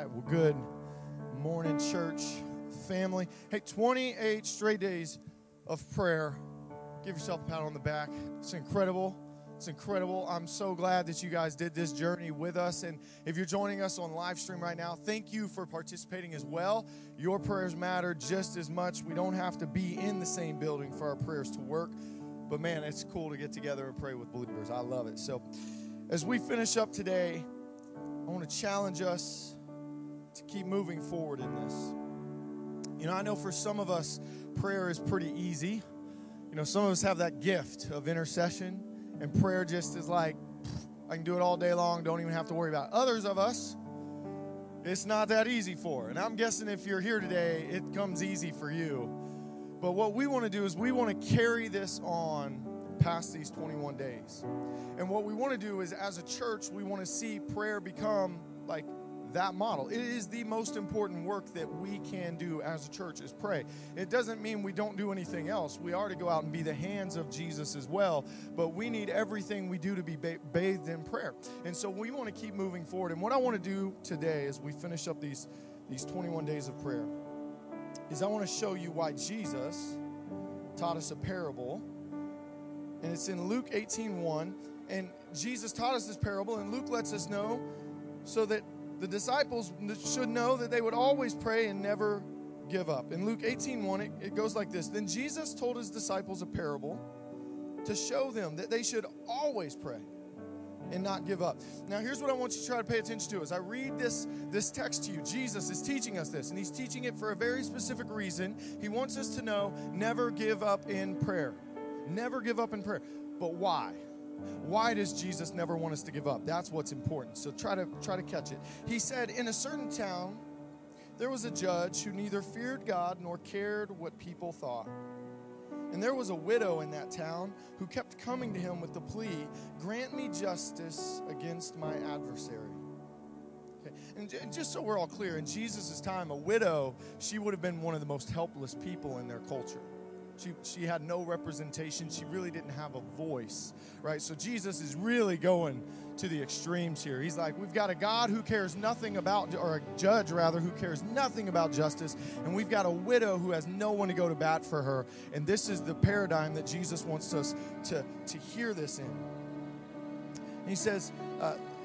right, well, good morning, church family. Hey, 28 straight days of prayer. Give yourself a pat on the back. It's incredible. It's incredible. I'm so glad that you guys did this journey with us. And if you're joining us on live stream right now, thank you for participating as well. Your prayers matter just as much. We don't have to be in the same building for our prayers to work. But man, it's cool to get together and pray with believers. I love it. So as we finish up today, I want to challenge us to keep moving forward in this. You know, I know for some of us, prayer is pretty easy. You know, some of us have that gift of intercession, and prayer just is like, I can do it all day long, don't even have to worry about it. Others of us, it's not that easy for. And I'm guessing if you're here today, it comes easy for you. But what we want to do is we want to carry this on past these 21 days. And what we want to do is, as a church, we want to see prayer become like that model. It is the most important work that we can do as a church is pray. It doesn't mean we don't do anything else. We are to go out and be the hands of Jesus as well, but we need everything we do to be bathed in prayer. And so we want to keep moving forward. And what I want to do today as we finish up these these 21 days of prayer is I want to show you why Jesus taught us a parable. And it's in Luke 18:1, and Jesus taught us this parable and Luke lets us know so that the disciples should know that they would always pray and never give up. In Luke 18 1, it, it goes like this Then Jesus told his disciples a parable to show them that they should always pray and not give up. Now, here's what I want you to try to pay attention to as I read this, this text to you. Jesus is teaching us this, and he's teaching it for a very specific reason. He wants us to know never give up in prayer. Never give up in prayer. But why? Why does Jesus never want us to give up? That's what's important. So try to try to catch it. He said, "In a certain town, there was a judge who neither feared God nor cared what people thought." And there was a widow in that town who kept coming to him with the plea, Grant me justice against my adversary. Okay. And just so we're all clear, in Jesus' time, a widow, she would have been one of the most helpless people in their culture. She, she had no representation. She really didn't have a voice, right? So Jesus is really going to the extremes here. He's like, we've got a God who cares nothing about, or a judge rather, who cares nothing about justice, and we've got a widow who has no one to go to bat for her. And this is the paradigm that Jesus wants us to, to hear this in. he says, uh,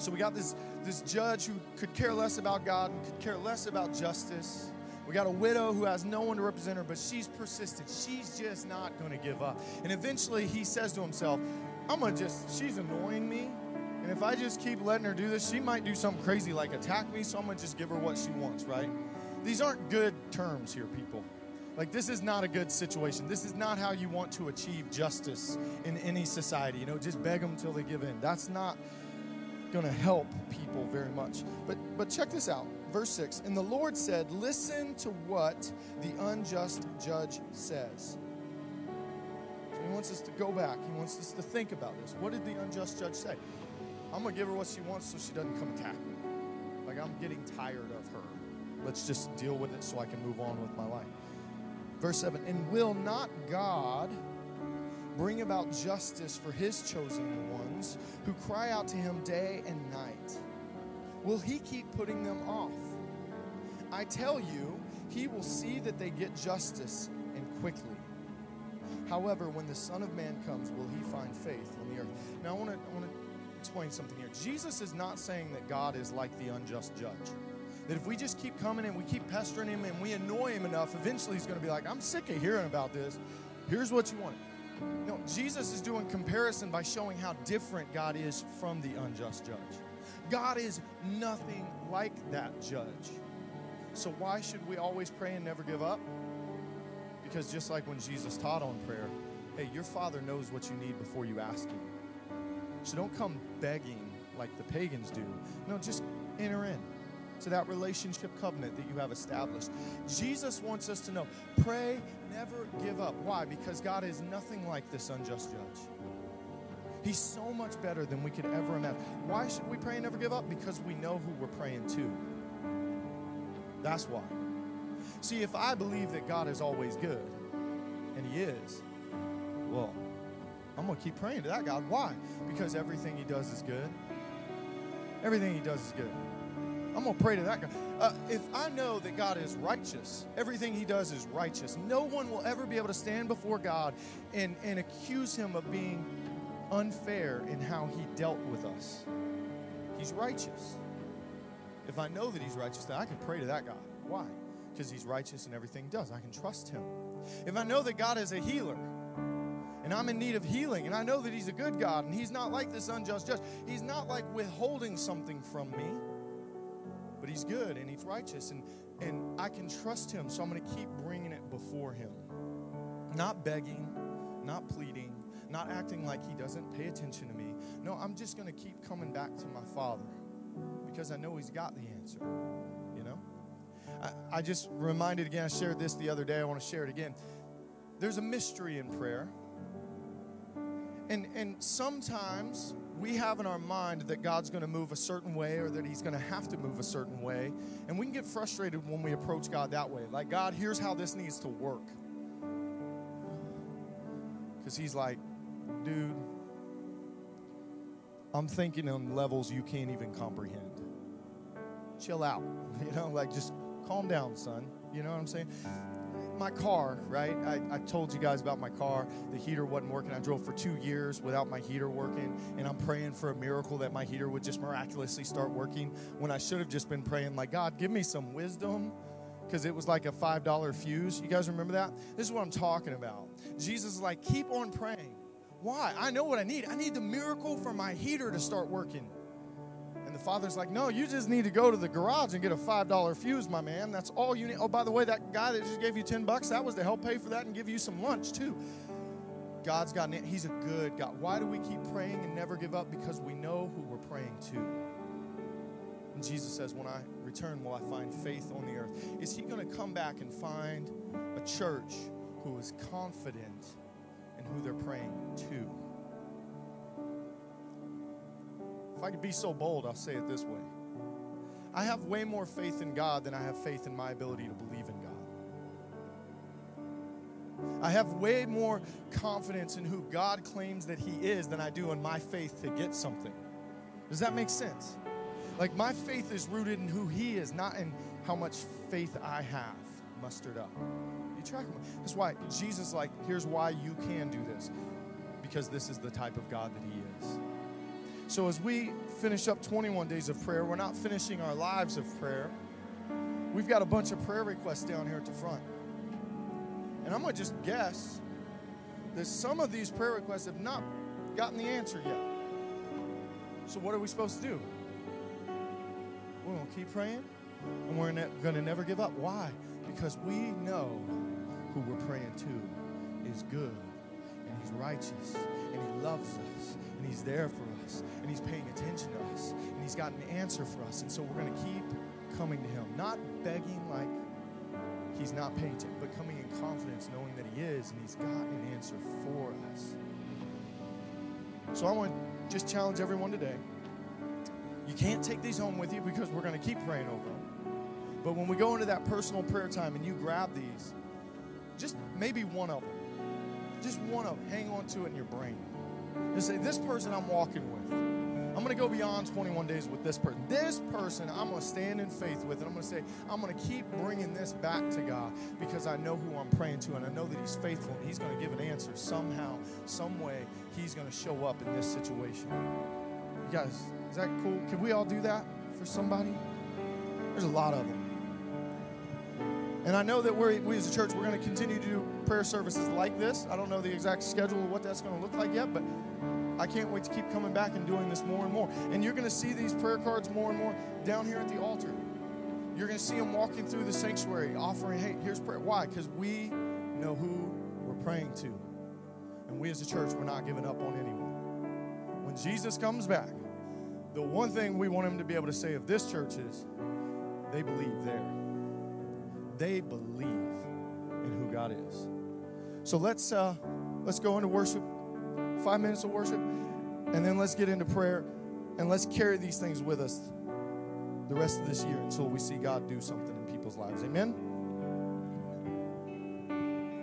So we got this, this judge who could care less about God and could care less about justice. We got a widow who has no one to represent her, but she's persistent. She's just not going to give up. And eventually he says to himself, I'm going to just, she's annoying me. And if I just keep letting her do this, she might do something crazy like attack me, so I'm going to just give her what she wants, right? These aren't good terms here, people. Like, this is not a good situation. This is not how you want to achieve justice in any society. You know, just beg them till they give in. That's not going to help people very much. But but check this out. Verse 6. And the Lord said, "Listen to what the unjust judge says." So he wants us to go back. He wants us to think about this. What did the unjust judge say? I'm going to give her what she wants so she doesn't come attack me. Like I'm getting tired of her. Let's just deal with it so I can move on with my life. Verse 7. And will not God bring about justice for his chosen ones who cry out to him day and night? Will he keep putting them off? I tell you, he will see that they get justice and quickly. However, when the Son of Man comes, will he find faith on the earth? Now, I want to, I explain something here. Jesus is not saying that God is like the unjust judge. That if we just keep coming and we keep pestering him and we annoy him enough, eventually he's going to be like, I'm sick of hearing about this. Here's what you want. No, Jesus is doing comparison by showing how different God is from the unjust judge. God is nothing like that judge. So why should we always pray and never give up? Because just like when Jesus taught on prayer, hey, your Father knows what you need before you ask Him. So don't come begging like the pagans do. No, just enter in. To that relationship covenant that you have established. Jesus wants us to know pray, never give up. Why? Because God is nothing like this unjust judge. He's so much better than we could ever imagine. Why should we pray and never give up? Because we know who we're praying to. That's why. See, if I believe that God is always good, and He is, well, I'm going to keep praying to that God. Why? Because everything He does is good. Everything He does is good. I'm going to pray to that God. Uh, if I know that God is righteous, everything He does is righteous, no one will ever be able to stand before God and, and accuse Him of being unfair in how He dealt with us. He's righteous. If I know that He's righteous, then I can pray to that God. Why? Because He's righteous in everything He does. I can trust Him. If I know that God is a healer, and I'm in need of healing, and I know that He's a good God, and He's not like this unjust judge. He's not like withholding something from me, but He's good and He's righteous, and, and I can trust Him, so I'm going to keep bringing it before Him. Not begging, not pleading, not acting like He doesn't pay attention to me. No, I'm just going to keep coming back to my Father because I know He's got the answer, you know? I, I just reminded again, I shared this the other day, I want to share it again. There's a mystery in prayer. And, and sometimes we have in our mind that God's going to move a certain way or that He's going to have to move a certain way. And we can get frustrated when we approach God that way. Like, God, here's how this needs to work. Because He's like, dude, I'm thinking on levels you can't even comprehend. Chill out. You know, like just calm down, son. You know what I'm saying? My car, right? I, I told you guys about my car. The heater wasn't working. I drove for two years without my heater working, and I'm praying for a miracle that my heater would just miraculously start working when I should have just been praying, like, God, give me some wisdom because it was like a $5 fuse. You guys remember that? This is what I'm talking about. Jesus is like, keep on praying. Why? I know what I need. I need the miracle for my heater to start working. Father's like, No, you just need to go to the garage and get a $5 fuse, my man. That's all you need. Oh, by the way, that guy that just gave you 10 bucks, that was to help pay for that and give you some lunch, too. God's got an, He's a good God. Why do we keep praying and never give up? Because we know who we're praying to. And Jesus says, When I return, will I find faith on the earth? Is He going to come back and find a church who is confident in who they're praying to? If I could be so bold, I'll say it this way I have way more faith in God than I have faith in my ability to believe in God. I have way more confidence in who God claims that He is than I do in my faith to get something. Does that make sense? Like, my faith is rooted in who He is, not in how much faith I have mustered up. You track him. That's why Jesus, like, here's why you can do this because this is the type of God that He is. So, as we finish up 21 days of prayer, we're not finishing our lives of prayer. We've got a bunch of prayer requests down here at the front. And I'm going to just guess that some of these prayer requests have not gotten the answer yet. So, what are we supposed to do? We're going to keep praying and we're going to never give up. Why? Because we know who we're praying to is good and he's righteous and he loves us and he's there for us and he's paying attention to us and he's got an answer for us. And so we're going to keep coming to him, not begging like he's not paying attention, but coming in confidence, knowing that he is and he's got an answer for us. So I want to just challenge everyone today. You can't take these home with you because we're going to keep praying over them. But when we go into that personal prayer time and you grab these, just maybe one of them, just one of them, hang on to it in your brain and say, This person I'm walking with. I'm going to go beyond 21 days with this person. This person I'm going to stand in faith with. And I'm going to say, I'm going to keep bringing this back to God because I know who I'm praying to and I know that He's faithful and He's going to give an answer somehow, some way. He's going to show up in this situation. You guys, is that cool? Can we all do that for somebody? There's a lot of them. And I know that we're, we as a church, we're going to continue to do prayer services like this. I don't know the exact schedule of what that's going to look like yet, but I can't wait to keep coming back and doing this more and more. And you're going to see these prayer cards more and more down here at the altar. You're going to see them walking through the sanctuary offering, hey, here's prayer. Why? Because we know who we're praying to. And we as a church, we're not giving up on anyone. When Jesus comes back, the one thing we want him to be able to say of this church is, they believe there. They believe in who God is. So let's uh, let's go into worship. Five minutes of worship, and then let's get into prayer, and let's carry these things with us the rest of this year until we see God do something in people's lives. Amen.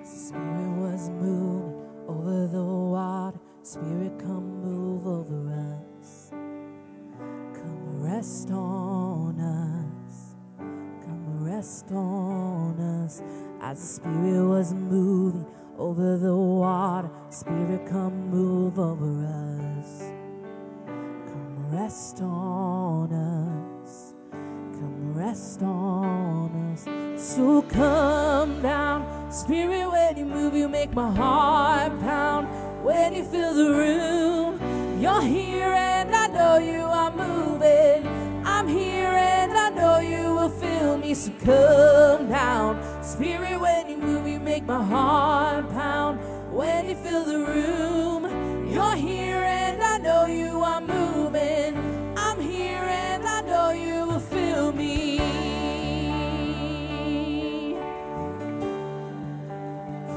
Spirit was moving over the water. Spirit, come move over us. Come rest on us. Rest on us. As the Spirit was moving over the water, Spirit, come move over us. Come rest on us. Come rest on us. So come down, Spirit, when you move, you make my heart pound. When you fill the room, you're here and I know you are moving. You will fill me. So come down, Spirit, when you move, you make my heart pound. When you fill the room, you're here and I know you are moving. I'm here and I know you will fill me.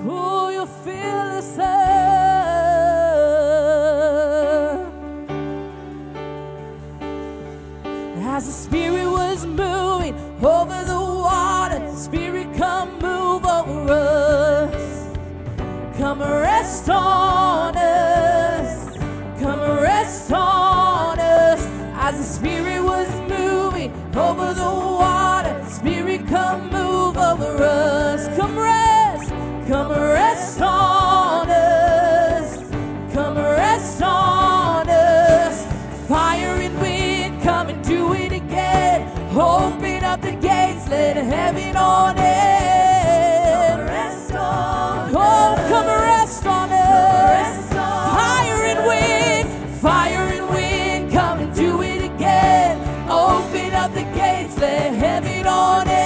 Oh, you'll fill us up. As the Spirit Come rest on us. Come rest on us. As the Spirit was moving over the water, Spirit, come move over us. Come rest. Come rest on us. Come rest on us. Fire and wind, come and do it again. Open up the gates, let heaven on in. Do it fire and wind fire and wind come to it again. Open up the gates, they're heavy on it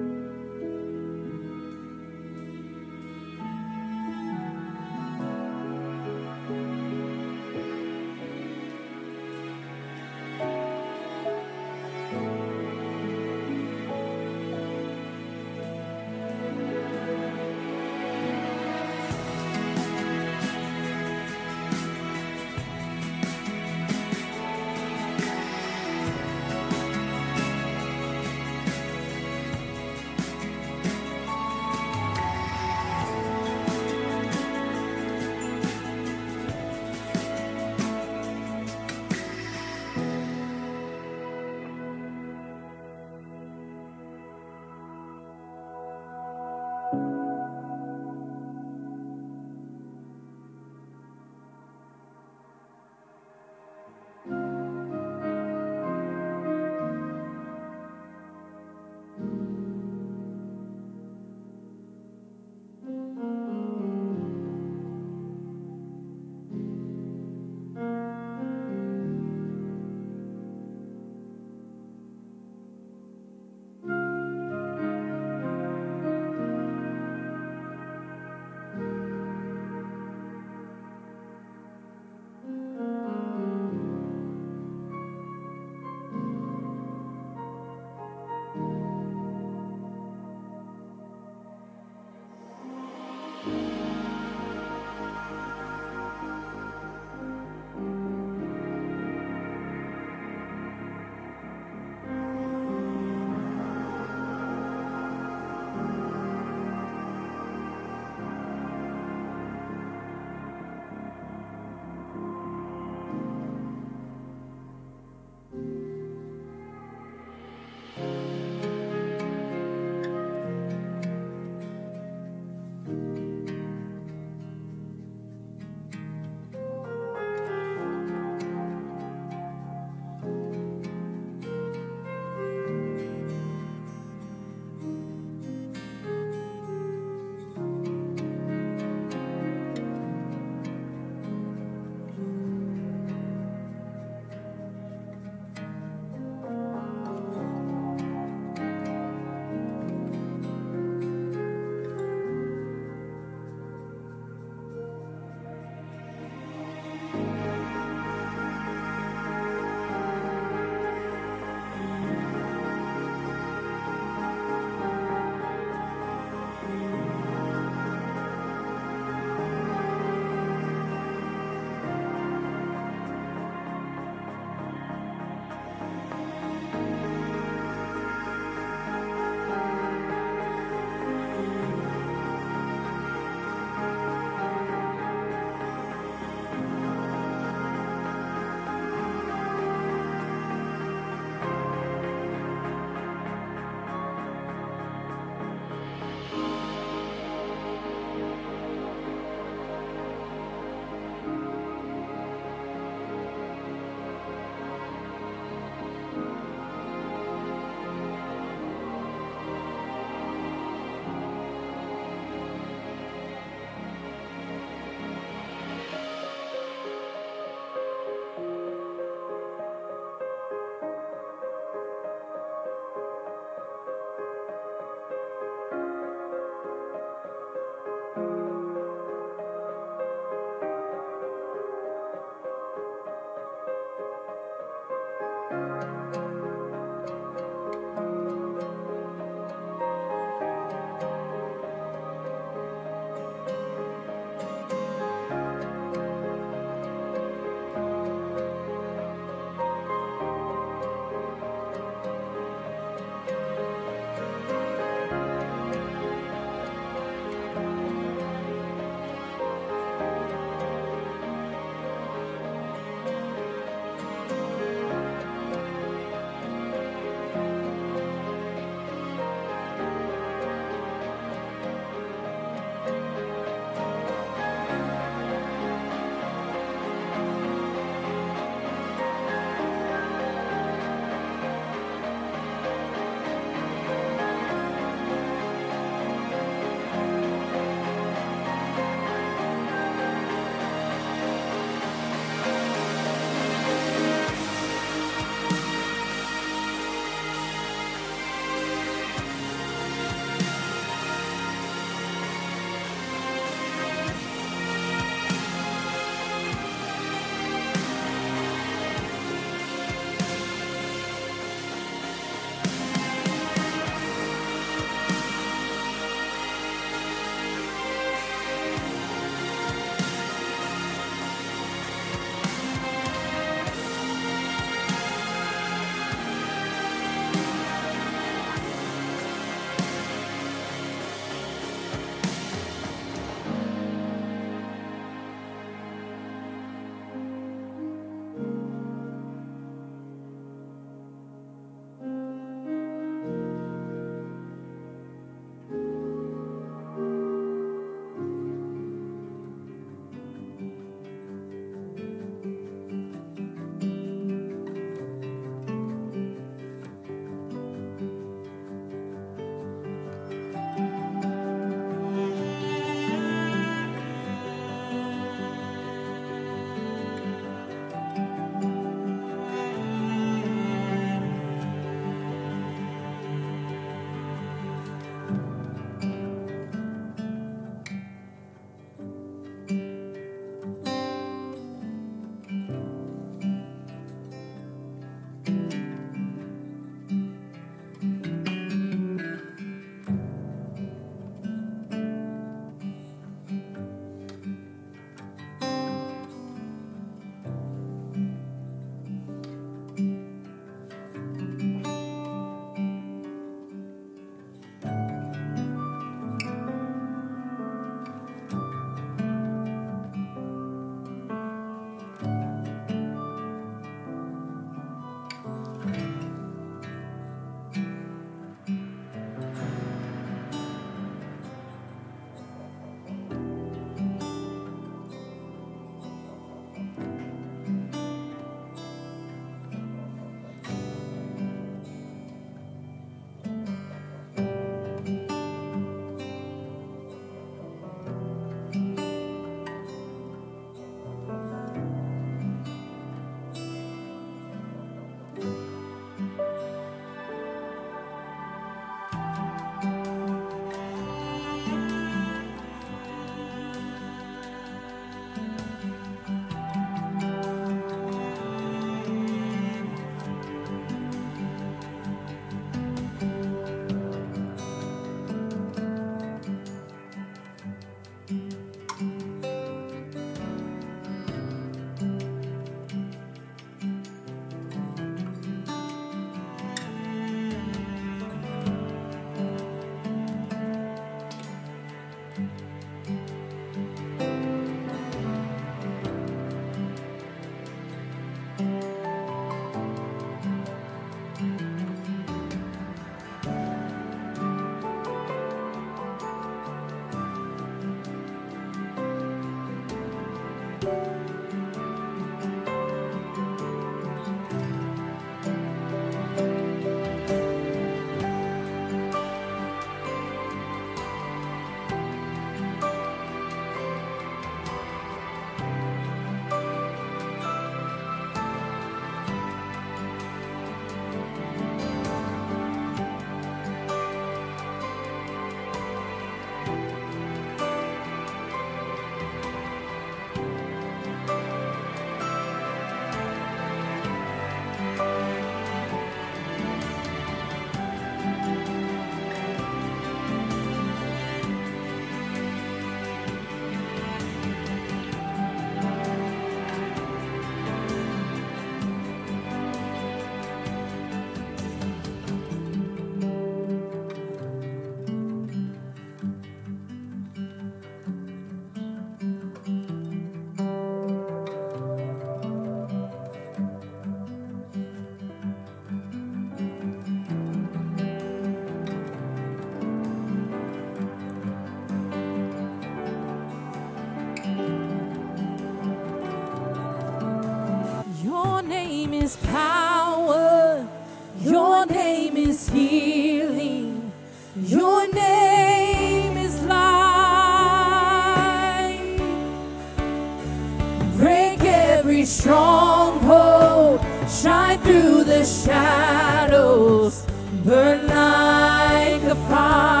Shine through the shadows. Burn like a fire.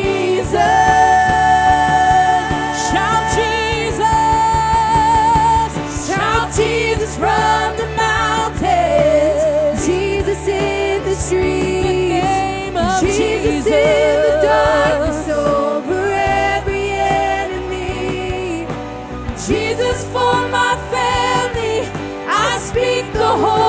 Speak the holy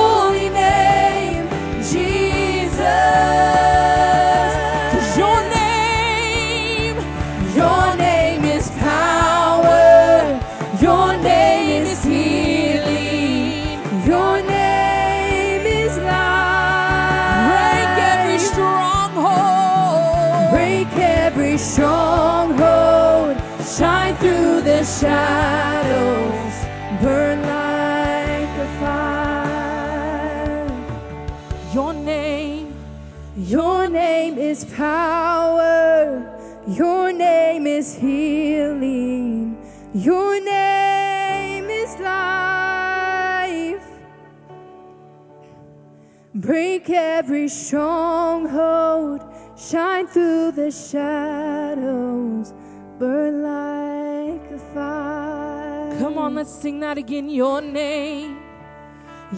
Break every stronghold, shine through the shadows, burn like a fire. Come on, let's sing that again. Your name.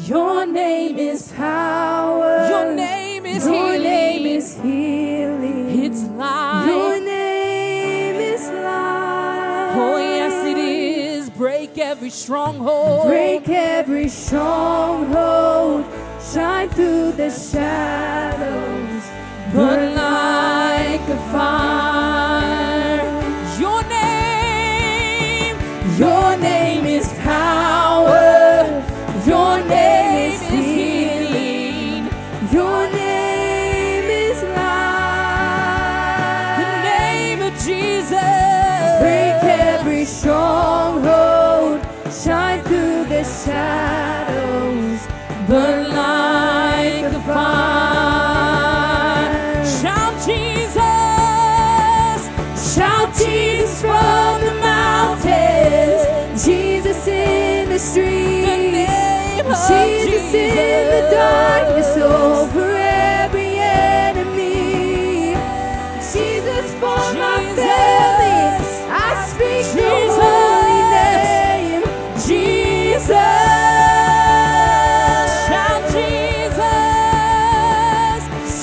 Your name is power. Your name is Your healing. name is healing. It's life. Your name is life. Oh, yes, it is. Break every stronghold. Break every stronghold. Shine through the shadows. Burn like a fire. Your name. Your name is power. Your name is healing. Your name is life. The name of Jesus. Break every stronghold. Shine through the shadows. Burn the streets. Jesus in the darkness over every enemy. Jesus for my family. I speak the holy name. Jesus. Shout Jesus.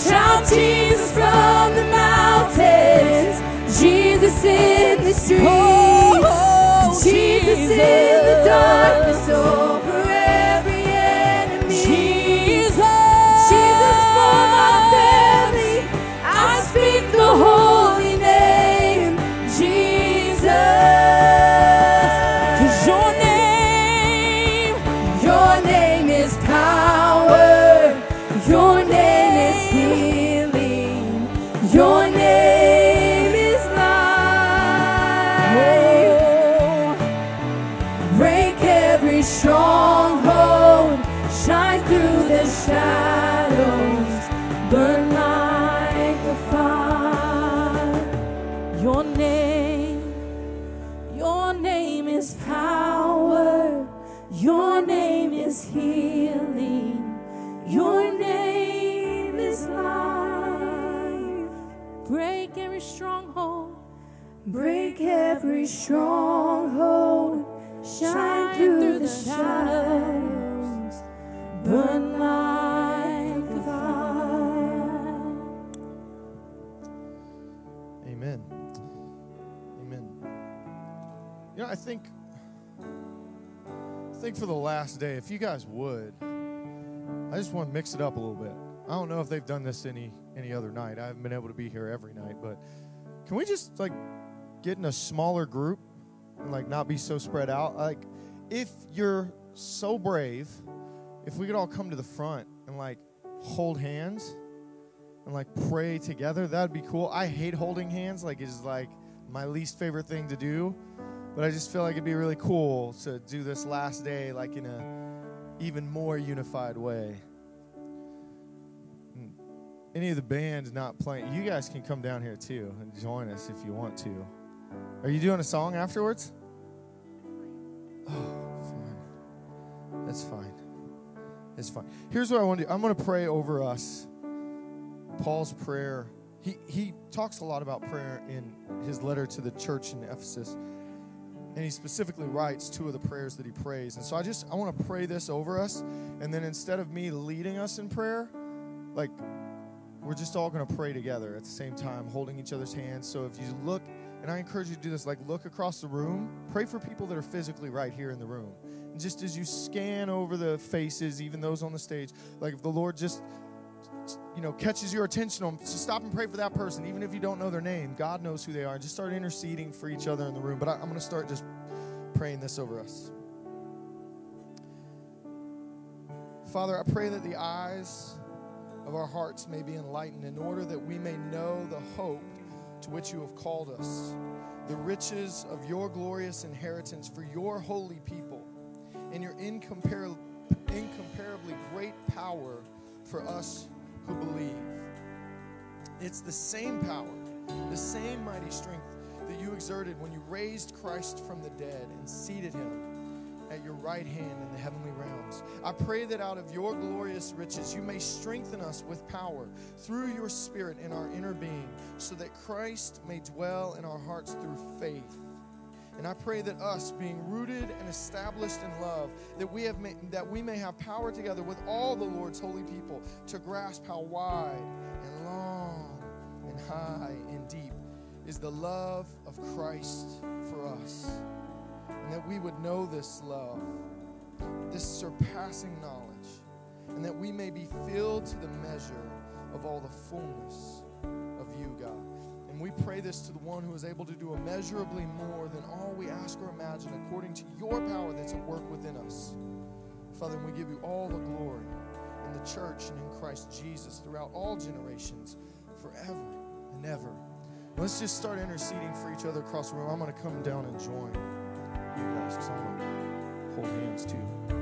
Shout Jesus from the mountains. Jesus in the oh, oh, streets. Oh, Jesus in Burn like fire. Amen. Amen. You know, I think I think for the last day, if you guys would, I just want to mix it up a little bit. I don't know if they've done this any any other night. I haven't been able to be here every night, but can we just like get in a smaller group and like not be so spread out? Like if you're so brave, if we could all come to the front and like hold hands and like pray together, that'd be cool. I hate holding hands, like it's like my least favorite thing to do. But I just feel like it'd be really cool to do this last day like in a even more unified way. Mm. Any of the bands not playing, you guys can come down here too and join us if you want to. Are you doing a song afterwards? Oh, fine. That's fine. It's fine. Here's what I want to do. I'm going to pray over us. Paul's prayer. He he talks a lot about prayer in his letter to the church in Ephesus. And he specifically writes two of the prayers that he prays. And so I just I want to pray this over us and then instead of me leading us in prayer, like we're just all going to pray together at the same time, holding each other's hands. So if you look and I encourage you to do this like look across the room, pray for people that are physically right here in the room. And just as you scan over the faces, even those on the stage, like if the Lord just you know, catches your attention on, so stop and pray for that person, even if you don't know their name. God knows who they are. Just start interceding for each other in the room. But I, I'm going to start just praying this over us. Father, I pray that the eyes of our hearts may be enlightened in order that we may know the hope to which you have called us, the riches of your glorious inheritance for your holy people, and your incomparably, incomparably great power for us who believe. It's the same power, the same mighty strength that you exerted when you raised Christ from the dead and seated him at your right hand in the heavenly realms. I pray that out of your glorious riches you may strengthen us with power through your Spirit in our inner being, so that Christ may dwell in our hearts through faith. And I pray that us, being rooted and established in love, that we have ma- that we may have power together with all the Lord's holy people to grasp how wide and long and high and deep is the love of Christ for us. That we would know this love, this surpassing knowledge, and that we may be filled to the measure of all the fullness of you, God. And we pray this to the one who is able to do immeasurably more than all we ask or imagine, according to your power that's at work within us. Father, we give you all the glory in the church and in Christ Jesus throughout all generations, forever and ever. Let's just start interceding for each other across the room. I'm going to come down and join hold hands too.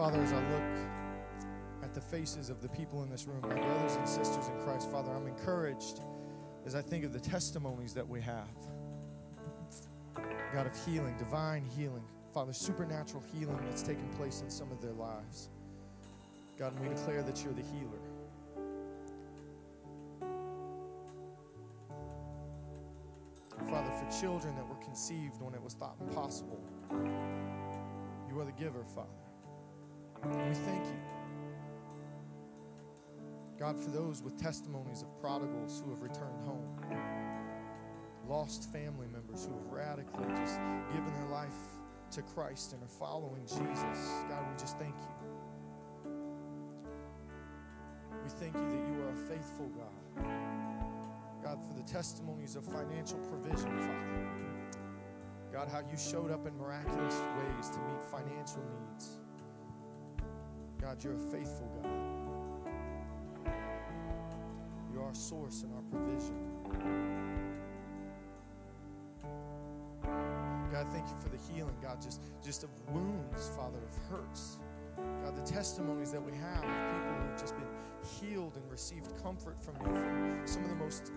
Father, as I look at the faces of the people in this room, my brothers and sisters in Christ, Father, I'm encouraged as I think of the testimonies that we have. God of healing, divine healing, Father, supernatural healing that's taken place in some of their lives. God, we declare that you're the healer. Father, for children that were conceived when it was thought impossible, you are the giver, Father. And we thank you. God, for those with testimonies of prodigals who have returned home, lost family members who have radically just given their life to Christ and are following Jesus, God, we just thank you. We thank you that you are a faithful God. God, for the testimonies of financial provision, Father. God, how you showed up in miraculous ways to meet financial needs. God, you're a faithful God. You're our source and our provision. God, thank you for the healing, God, just, just of wounds, Father, of hurts. God, the testimonies that we have of people who've just been healed and received comfort from you from some of the most,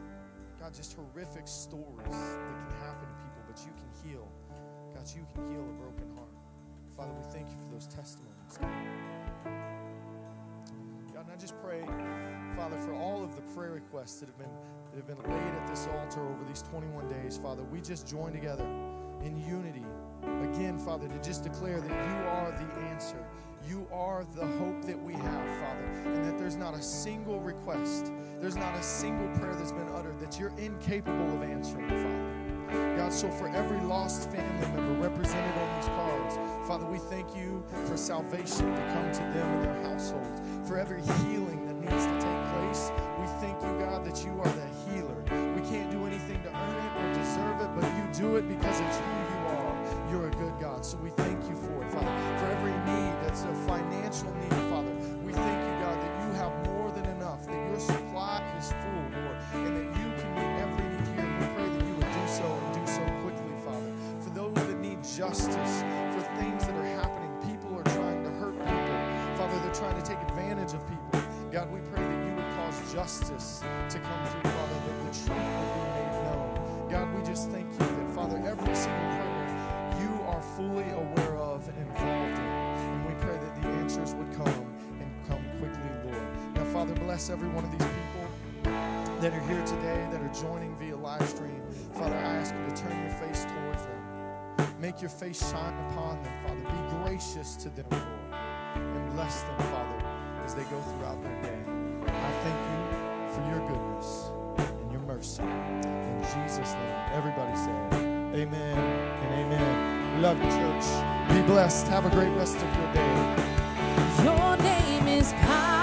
God, just horrific stories that can happen to people, but you can heal. God, you can heal a broken heart. Father, we thank you for those testimonies. I just pray, Father, for all of the prayer requests that have been that have been laid at this altar over these 21 days, Father, we just join together in unity. Again, Father, to just declare that you are the answer. You are the hope that we have, Father, and that there's not a single request, there's not a single prayer that's been uttered that you're incapable of answering, Father. God, so for every lost family member represented on these cards, Father, we thank you for salvation to come to them and their households, for every healing that needs to take place. We thank you, God, that you are the healer. We can't do anything to earn it or deserve it, but you do it because it's who you are. You're a good God. So we thank you for it, Father. For every need that's a financial need, bless every one of these people that are here today, that are joining via live stream. Father, I ask you to turn your face towards them. Make your face shine upon them, Father. Be gracious to them, Lord. And bless them, Father, as they go throughout their day. I thank you for your goodness and your mercy. In Jesus' name, everybody say amen and amen. Love you, church. Be blessed. Have a great rest of your day. Your name is power.